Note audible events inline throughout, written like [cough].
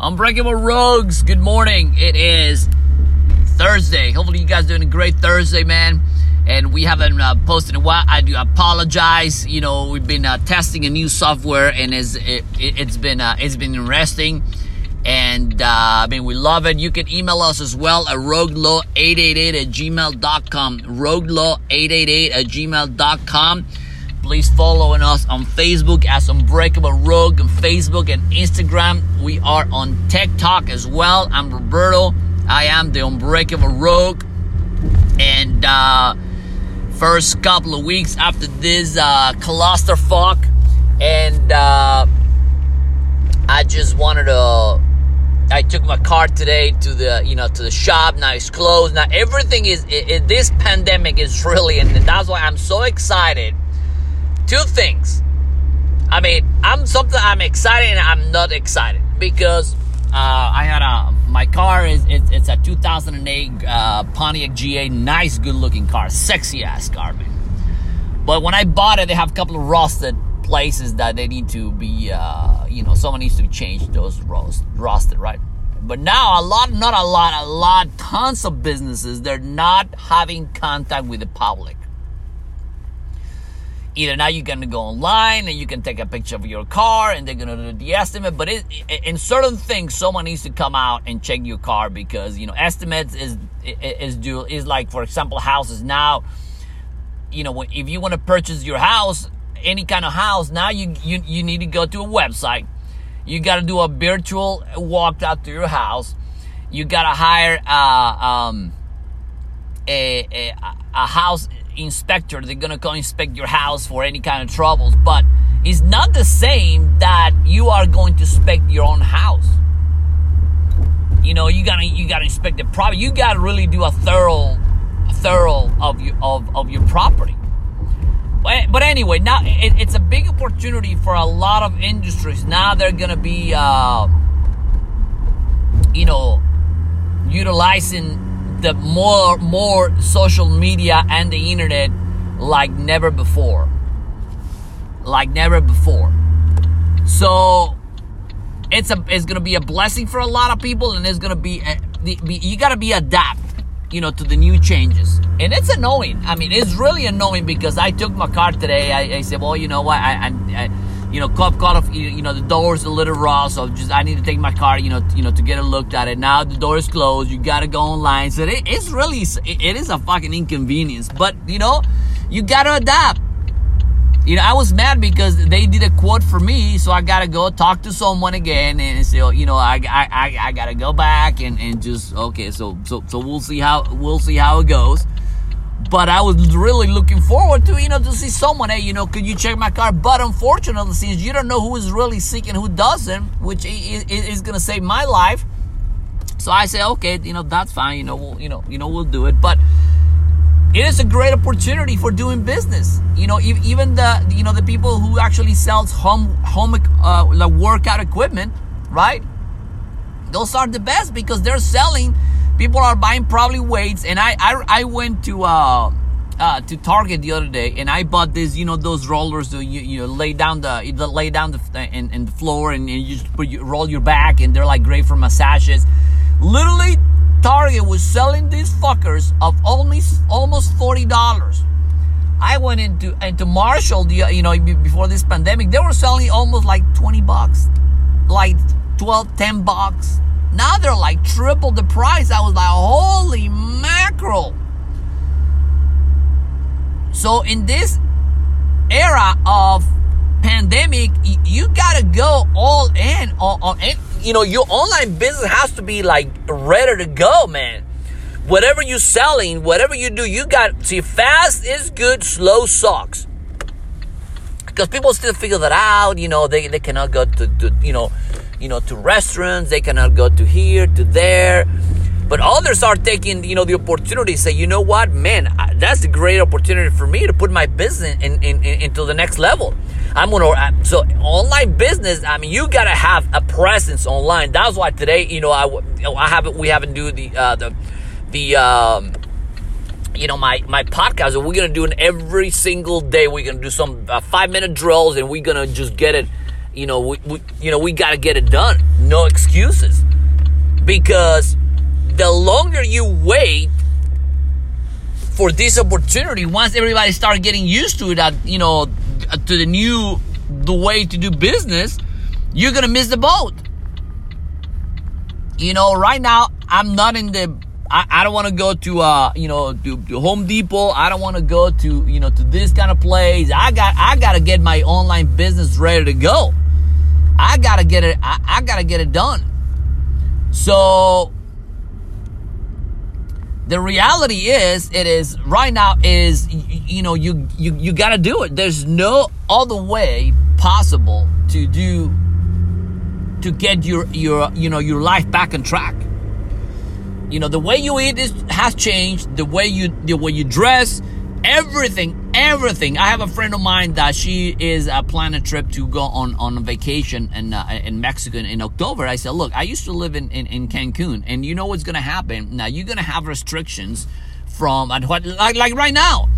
Unbreakable Rogues, good morning. It is Thursday. Hopefully, you guys doing a great Thursday, man. And we haven't uh, posted in a while. I do apologize. You know, we've been uh, testing a new software, and it's, it, has been uh, it's been interesting. And uh, I mean, we love it. You can email us as well at roguelaw888 at gmail.com. Roguelaw888 at gmail.com. Please follow us on Facebook as Unbreakable Rogue on Facebook and Instagram. We are on TikTok as well. I'm Roberto. I am the Unbreakable Rogue. And uh, first couple of weeks after this uh, clusterfuck, and uh, I just wanted to. I took my car today to the you know to the shop. Now it's closed. Now everything is. It, it, this pandemic is really, and that's why I'm so excited two things. I mean, I'm something I'm excited and I'm not excited because uh, I had a my car is it's, it's a 2008 uh, Pontiac G8, nice, good looking car, sexy ass car, man. But when I bought it, they have a couple of rusted places that they need to be, uh, you know, someone needs to change those rust, rusted, right? But now a lot, not a lot, a lot, tons of businesses they're not having contact with the public either now you're to go online and you can take a picture of your car and they're to do the estimate but it, in certain things someone needs to come out and check your car because you know estimates is is due is like for example houses now you know if you want to purchase your house any kind of house now you you, you need to go to a website. You got to do a virtual walk out to your house. You got to hire uh, um, a, a, a house inspector. They're gonna come inspect your house for any kind of troubles, but it's not the same that you are going to inspect your own house. You know, you gotta you gotta inspect the property. You gotta really do a thorough, a thorough of your of, of your property. But, but anyway, now it, it's a big opportunity for a lot of industries. Now they're gonna be, uh, you know, utilizing the more more social media and the internet like never before. Like never before. So it's a it's gonna be a blessing for a lot of people and it's gonna be, a, be you gotta be adapt you know to the new changes. And it's annoying. I mean it's really annoying because i took my car today. I, I said well you know what? I, I, I you know, cop cut off, you know, the door's a little raw, so just I need to take my car, you know, you know, to get a look at it. Now the door is closed. You gotta go online, so it, it's really it is a fucking inconvenience. But you know, you gotta adapt. You know, I was mad because they did a quote for me, so I gotta go talk to someone again and say, oh, you know, I I, I, I gotta go back and, and just okay, so so so we'll see how we'll see how it goes. But I was really looking forward to, you know, to see someone, hey, you know, could you check my car? But unfortunately, since you don't know who is really sick and who doesn't, which is, to save my life, so I say, okay, you know, that's fine. You know, we'll, you know, you know, we'll do it. But it is a great opportunity for doing business. You know, even the, you know, the people who actually sells home, home, uh, like workout equipment, right? Those are the best because they're selling people are buying probably weights and i i, I went to uh, uh, to Target the other day, and I bought this, you know, those rollers that you, you lay down the, you lay down the in, in the floor, and, and you just put you roll your back, and they're like great for massages. Literally, Target was selling these fuckers of almost almost forty dollars. I went into into Marshall, the, you know, before this pandemic, they were selling almost like twenty bucks, like 12, 10 bucks. Now they're like triple the price. I was like, holy mackerel. So in this era of pandemic, you gotta go all in on, on you know, your online business has to be like ready to go, man. Whatever you're selling, whatever you do, you got see fast is good, slow sucks. Because people still figure that out, you know, they, they cannot go to, to you know you know, to restaurants. They cannot go to here, to there. But others are taking, you know, the opportunity say, you know what, man, that's a great opportunity for me to put my business in, in, in into the next level. I'm gonna uh, so online business. I mean, you gotta have a presence online. That's why today, you know, I I haven't we haven't do the uh, the the um, you know my my podcast. We're gonna do it every single day. We're gonna do some uh, five minute drills, and we're gonna just get it you know, we, we you know, we got to get it done. No excuses. Because the longer you wait for this opportunity, once everybody start getting used to it, at, you know, to the new the way to do business, you're gonna miss the boat. You know, right now I'm not in the. I, I don't want to go to uh you know to, to Home Depot. I don't want to go to you know to this kind of place. I got I gotta get my online business ready to go. I gotta get it. I, I gotta get it done. So the reality is it is right now is you, know you you you got to do it there's no other way possible to do to get your your you know your life back on track you know the way you eat is has changed the way you the way you dress everything everything. I have a friend of mine that she is uh, planning a trip to go on on a vacation in uh, in mexico in october. I said look i used to live in in, in cancun and you know what's gonna happen? Now you're gonna have restrictions from what like like right now.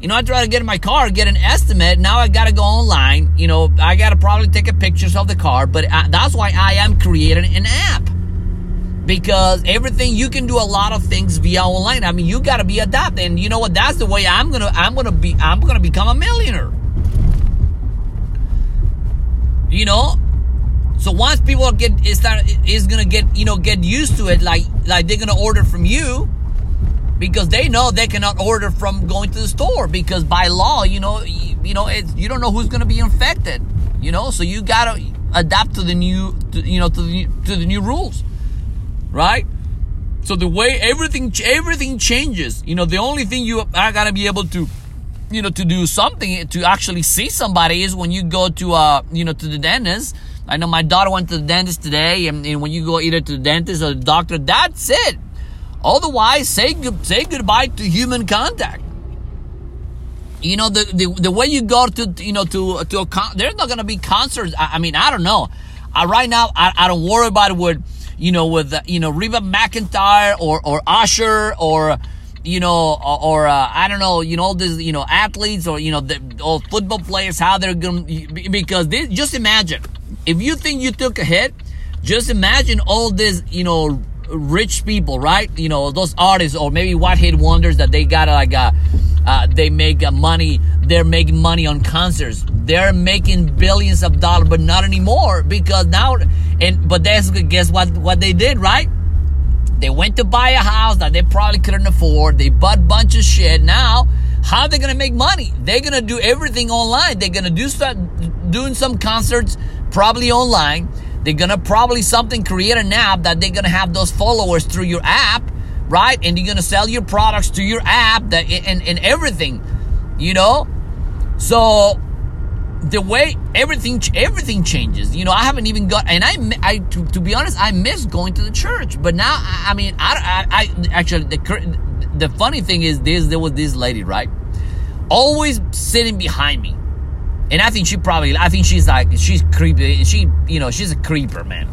You know i try to get in my car get an estimate. Now i gotta go online. You know i gotta probably take a pictures of the car but uh, that's why i am creating an app because everything you can do a lot of things via online. I mean, you got to be adapted, and you know what? That's the way I'm gonna I'm gonna be I'm gonna become a millionaire. You know, so once people get is start is gonna get you know get used to it, like like they're gonna order from you because they know they cannot order from going to the store because by law, you know, you, you know, it's, you don't know who's gonna be infected. You know, so you gotta adapt to the new, to, you know, to the to the new rules right? So the way everything everything changes, you know, the only thing you are gonna be able to, you know, to do something to actually see somebody is when you go to uh, you know, to the dentist. I know my daughter went to the dentist today, and, and when you go either to the dentist or the doctor, that's it. Otherwise, say say goodbye to human contact. You know the, the the way you go to you know to to a con- there's not gonna be concerts. I, I mean I don't know. Uh, right now I, I don't worry about with you know, with, uh, you know, Reba McEntire or, or Usher or, you know, or, or uh, I don't know, you know, all these, you know, athletes or, you know, the all football players, how they're going to, because this, just imagine, if you think you took a hit, just imagine all this, you know, rich people, right? You know, those artists or maybe white hit wonders that they got like a, uh, they make uh, money. They're making money on concerts. They're making billions of dollars, but not anymore because now. And but that's guess what? What they did, right? They went to buy a house that they probably couldn't afford. They bought bunch of shit. Now, how are they gonna make money? They're gonna do everything online. They're gonna do start doing some concerts probably online. They're gonna probably something create an app that they're gonna have those followers through your app right? And you're gonna sell your products to your app that and, and everything, you know. So the way everything everything changes, you know. I haven't even got, and I, I to, to be honest, I miss going to the church. But now, I, mean, I, I, I actually the the funny thing is this: there was this lady, right, always sitting behind me. And I think she probably, I think she's like, she's creepy. She, you know, she's a creeper, man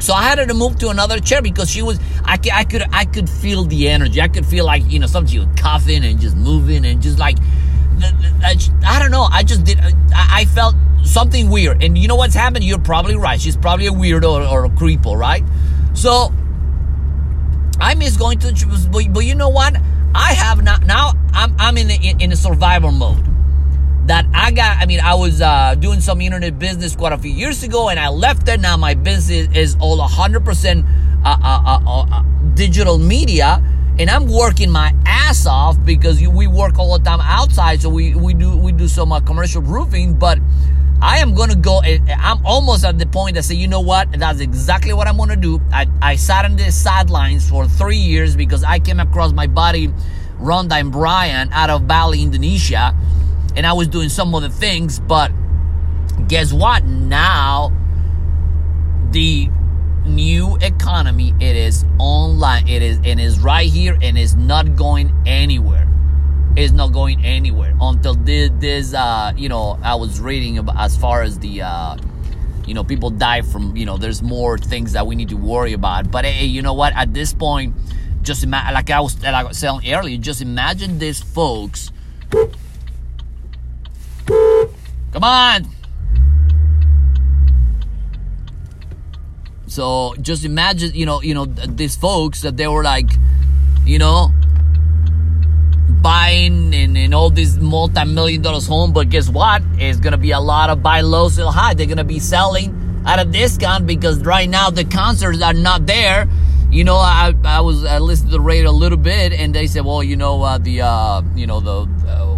so I had her to move to another chair because she was, I, I could, I could feel the energy. I could feel like, you know, something she was coughing and just moving and just like, I don't know. I just did, I felt something weird. And you know what's happened? You're probably right. She's probably a weirdo or, a creepo, right? So I miss going to but, but you know what? I have not, now I'm, I'm in, in, in a survival mode that I got. I mean, I was uh, doing some internet business quite a few years ago, and I left it. Now my business is all 100% uh uh, uh, uh, digital media, and I'm working my ass off because we work all the time outside. So we we do we do some uh, commercial roofing, but. I am gonna go. I'm almost at the point that say, you know what? That's exactly what I'm gonna do. I, I sat on the sidelines for three years because I came across my buddy Rhonda and Brian out of Bali, Indonesia and I was doing some other things, but guess what? Now the new economy it is online it is and is right here and is not going anywhere. It's not going anywhere. Until this, this uh you know i was reading about as far as the uh you know people die from you know there's more things that we need to worry about. But hey you know what? At this point just imagine like i was like i was saying earlier just imagine these folks Come on. So just imagine, you know, you know, these folks that they were like, you know, buying in, in all these multi-million dollars home, but guess what? It's gonna be a lot of buy low, sell high. They're gonna be selling at a discount because right now the concerts are not there. You know, I I was I listened to the radio a little bit, and they said, well, you know, uh, the uh, you know the uh,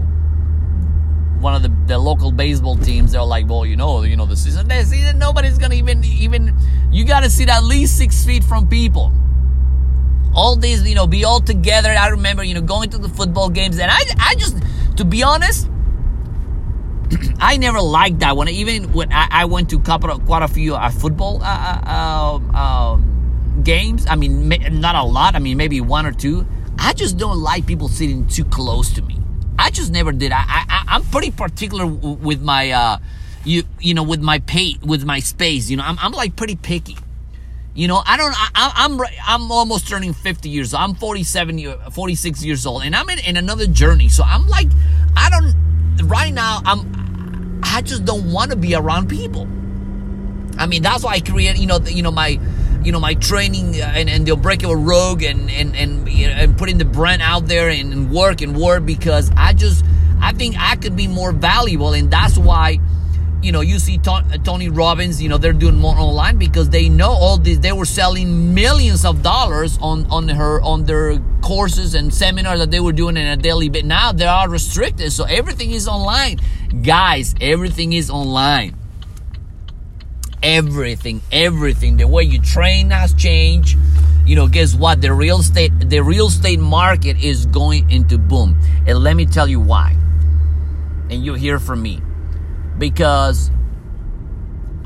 one of the, the local baseball teams, they're like, well, you know, you know, the season, the season, nobody's gonna even even. You gotta sit at least six feet from people all these, you know, be all together. I remember, you know, going to the football games, and I, I just, to be honest, [clears throat] I never liked that one. Even when I, I went to couple quite a few uh, football uh, uh, um, um, games. I mean, not a lot. I mean, maybe one or two. I just don't like people sitting too close to me. I just never did. I, I I'm pretty particular with my, uh, you you know, with my pay, with my space. You know, I'm I'm like pretty picky. You know, I don't. I, I'm, I'm almost turning 50 years old. I'm 47, year, 46 years old, and I'm in, in another journey. So I'm like, I don't. Right now, I'm. I just don't want to be around people. I mean, that's why I create. You know, you know my, you know my training uh, and, and the unbreakable rogue and and and and putting the brand out there and work and work because I just I think I could be more valuable, and that's why you know, you see uh, Tony Robbins, you know, they're doing more online because they know all this. They were selling millions of dollars on on her on their courses and seminars that they were doing in a daily bit. Now they are restricted, so everything is online, guys. Everything is online. Everything, everything. The way you train has changed. You know, guess what? The real estate, the real estate market is going into boom, and let me tell you why. And you'll hear from me because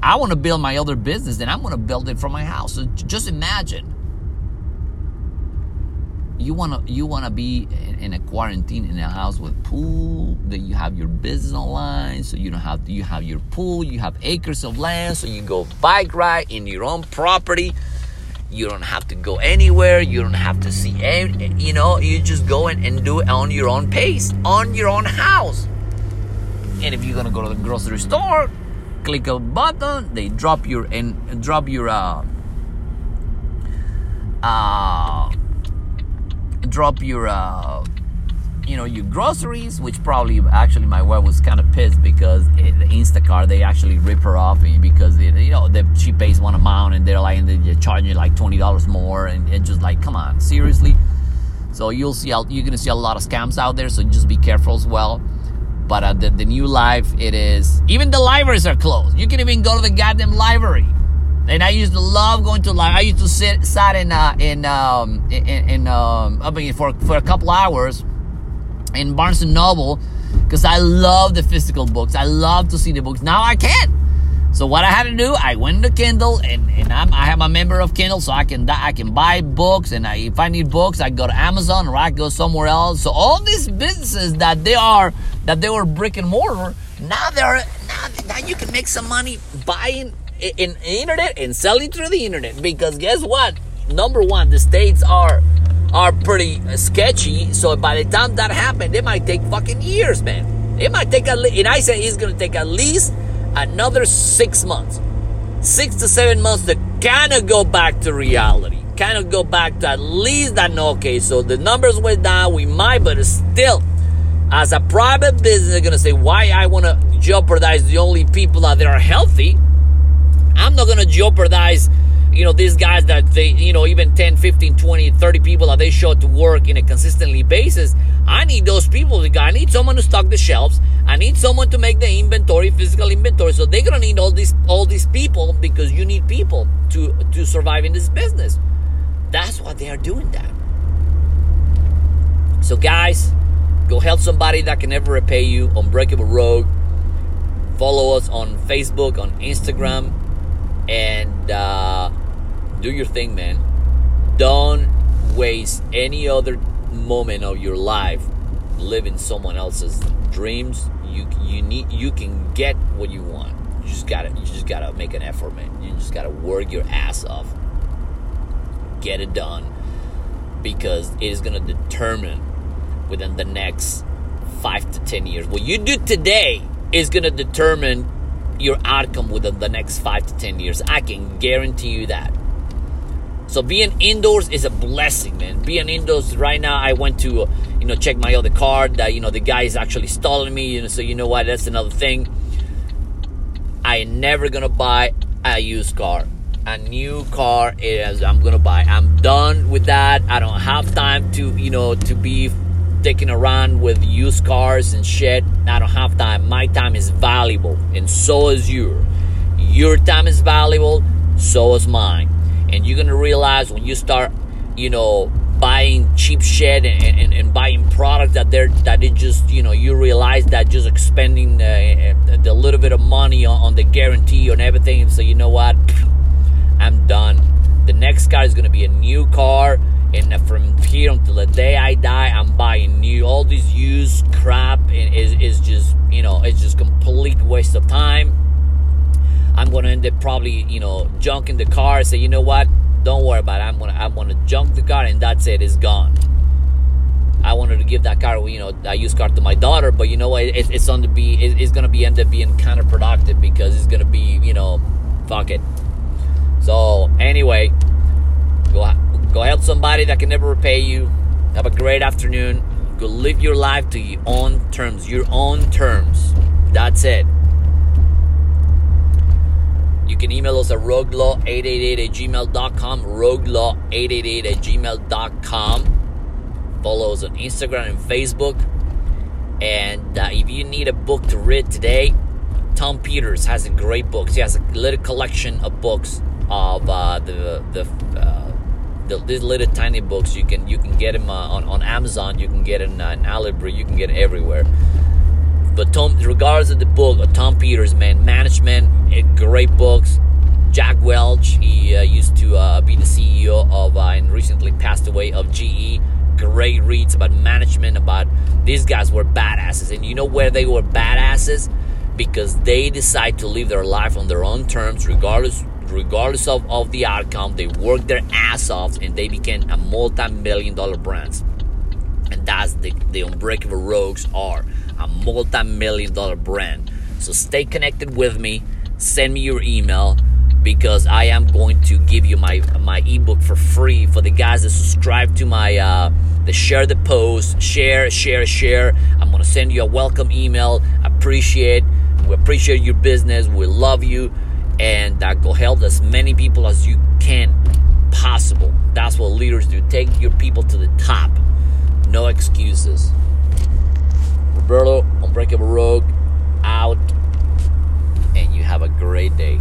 I want to build my other business and I'm going to build it from my house. So just imagine you want to you want to be in a quarantine in a house with pool that you have your business online so you don't have you have your pool you have acres of land so you go bike ride in your own property. You don't have to go anywhere you don't have to see any, you know you just go in and do it on your own pace on your own house. And if you're gonna go to the grocery store, click a button, they drop your and drop your uh, uh drop your uh you know your groceries which probably actually my wife was kind of pissed because it, the instacart they actually rip her off because it, you know they, she pays one amount and they're like and they're charging like $20 more and it's just like come on seriously so you'll see you're gonna see a lot of scams out there so just be careful as well but uh, the, the new life, it is. Even the libraries are closed. You can even go to the goddamn library. And I used to love going to library. I used to sit sat in uh, in um, in, in um, I mean for for a couple hours in Barnes and Noble because I love the physical books. I love to see the books. Now I can't. So what I had to do, I went to Kindle, and, and I'm, I am a member of Kindle, so I can I can buy books, and I, if I need books, I go to Amazon or I go somewhere else. So all these businesses that they are that they were brick and mortar, now they're now, now you can make some money buying in, in internet and selling through the internet. Because guess what? Number one, the states are are pretty sketchy. So by the time that happens, it might take fucking years, man. It might take at least, and I say it's gonna take at least another six months, six to seven months to kind of go back to reality, kind of go back to at least that. Okay, so the numbers went down. We might, but still, as a private business, they're gonna say why I want to jeopardize the only people that are healthy. I'm not gonna jeopardize you know these guys that they you know even 10 15 20 30 people that they show to work in a consistently basis. I need those people i need someone to stock the shelves. I need someone to make the inventory physical inventory. So they're gonna need all these all these people because you need people to to survive in this business. That's why they are doing that. So guys go help somebody that can never repay you. Unbreakable Rogue. Follow us on facebook on instagram and uh do your thing, man. Don't waste any other moment of your life living someone else's dreams. You you need you can get what you want. You just gotta you just gotta make an effort, man. You just gotta work your ass off. Get it done because it is gonna determine within the next five to ten years. What you do today is gonna determine your outcome within the next five to ten years. I can guarantee you that. So being indoors is a blessing, man. Being indoors right now, I went to you know check my other car that you know the guy is actually stalling me. You know, so you know what? That's another thing. I am never gonna buy a used car. A new car is I'm gonna buy. I'm done with that. I don't have time to you know to be taking around with used cars and shit. I don't have time. My time is valuable, and so is your. Your time is valuable, so is mine. And you're gonna realize when you start, you know, buying cheap shit and, and, and buying products that they're that it just you know you realize that just expending uh, the little bit of money on, on the guarantee and everything. So you know what, I'm done. The next car is gonna be a new car and from here until the day I die, I'm buying new. All this used crap is, is just, you know, it's just complete waste of time. I'm gonna end up probably, you know, junking the car. Say, you know what? Don't worry about it. I'm gonna, I'm gonna junk the car, and that's it. It's gone. I wanted to give that car, you know, a used car to my daughter, but you know what? It, it's going to be, it, it's gonna be end up being counterproductive because it's gonna be, you know, fuck it. So anyway, go Go help somebody that can never repay you. Have a great afternoon. Go live your life to your own terms. Your own terms. That's it. You can email us at roguelaw888 at gmail.com. Roguelaw888 at gmail.com. Follow us on Instagram and Facebook. And uh, if you need a book to read today, Tom Peters has a great book. He has a little collection of books of uh, the the uh, the, these little tiny books you can you can get them uh, on, on Amazon you can get them uh, in Alibri you can get it everywhere. But Tom regardless of the book uh, Tom Peters man management eh, great books. Jack Welch he uh, used to uh, be the CEO of and recently passed away of GE great reads about management about these guys were badasses. And you know where they were badasses? Because they decide to live their life on their own terms regardless regardless of, of the outcome, they worked their ass off and they became a multi-million dollar brands. And that's the, the Unbreakable Rogues are a multi-million dollar brand. So stay connected with me. Send me your email because I am going to give you my my ebook for free for the guys that subscribe to my uh the share the post, share, share, share. I'm gonna send you a welcome email. Appreciate we appreciate your business. We love you and that go help as many people as you can possible. That's what leaders do. Take your people to the top. No excuses. Roberto, Unbreakable Rogue, out, and you have a great day.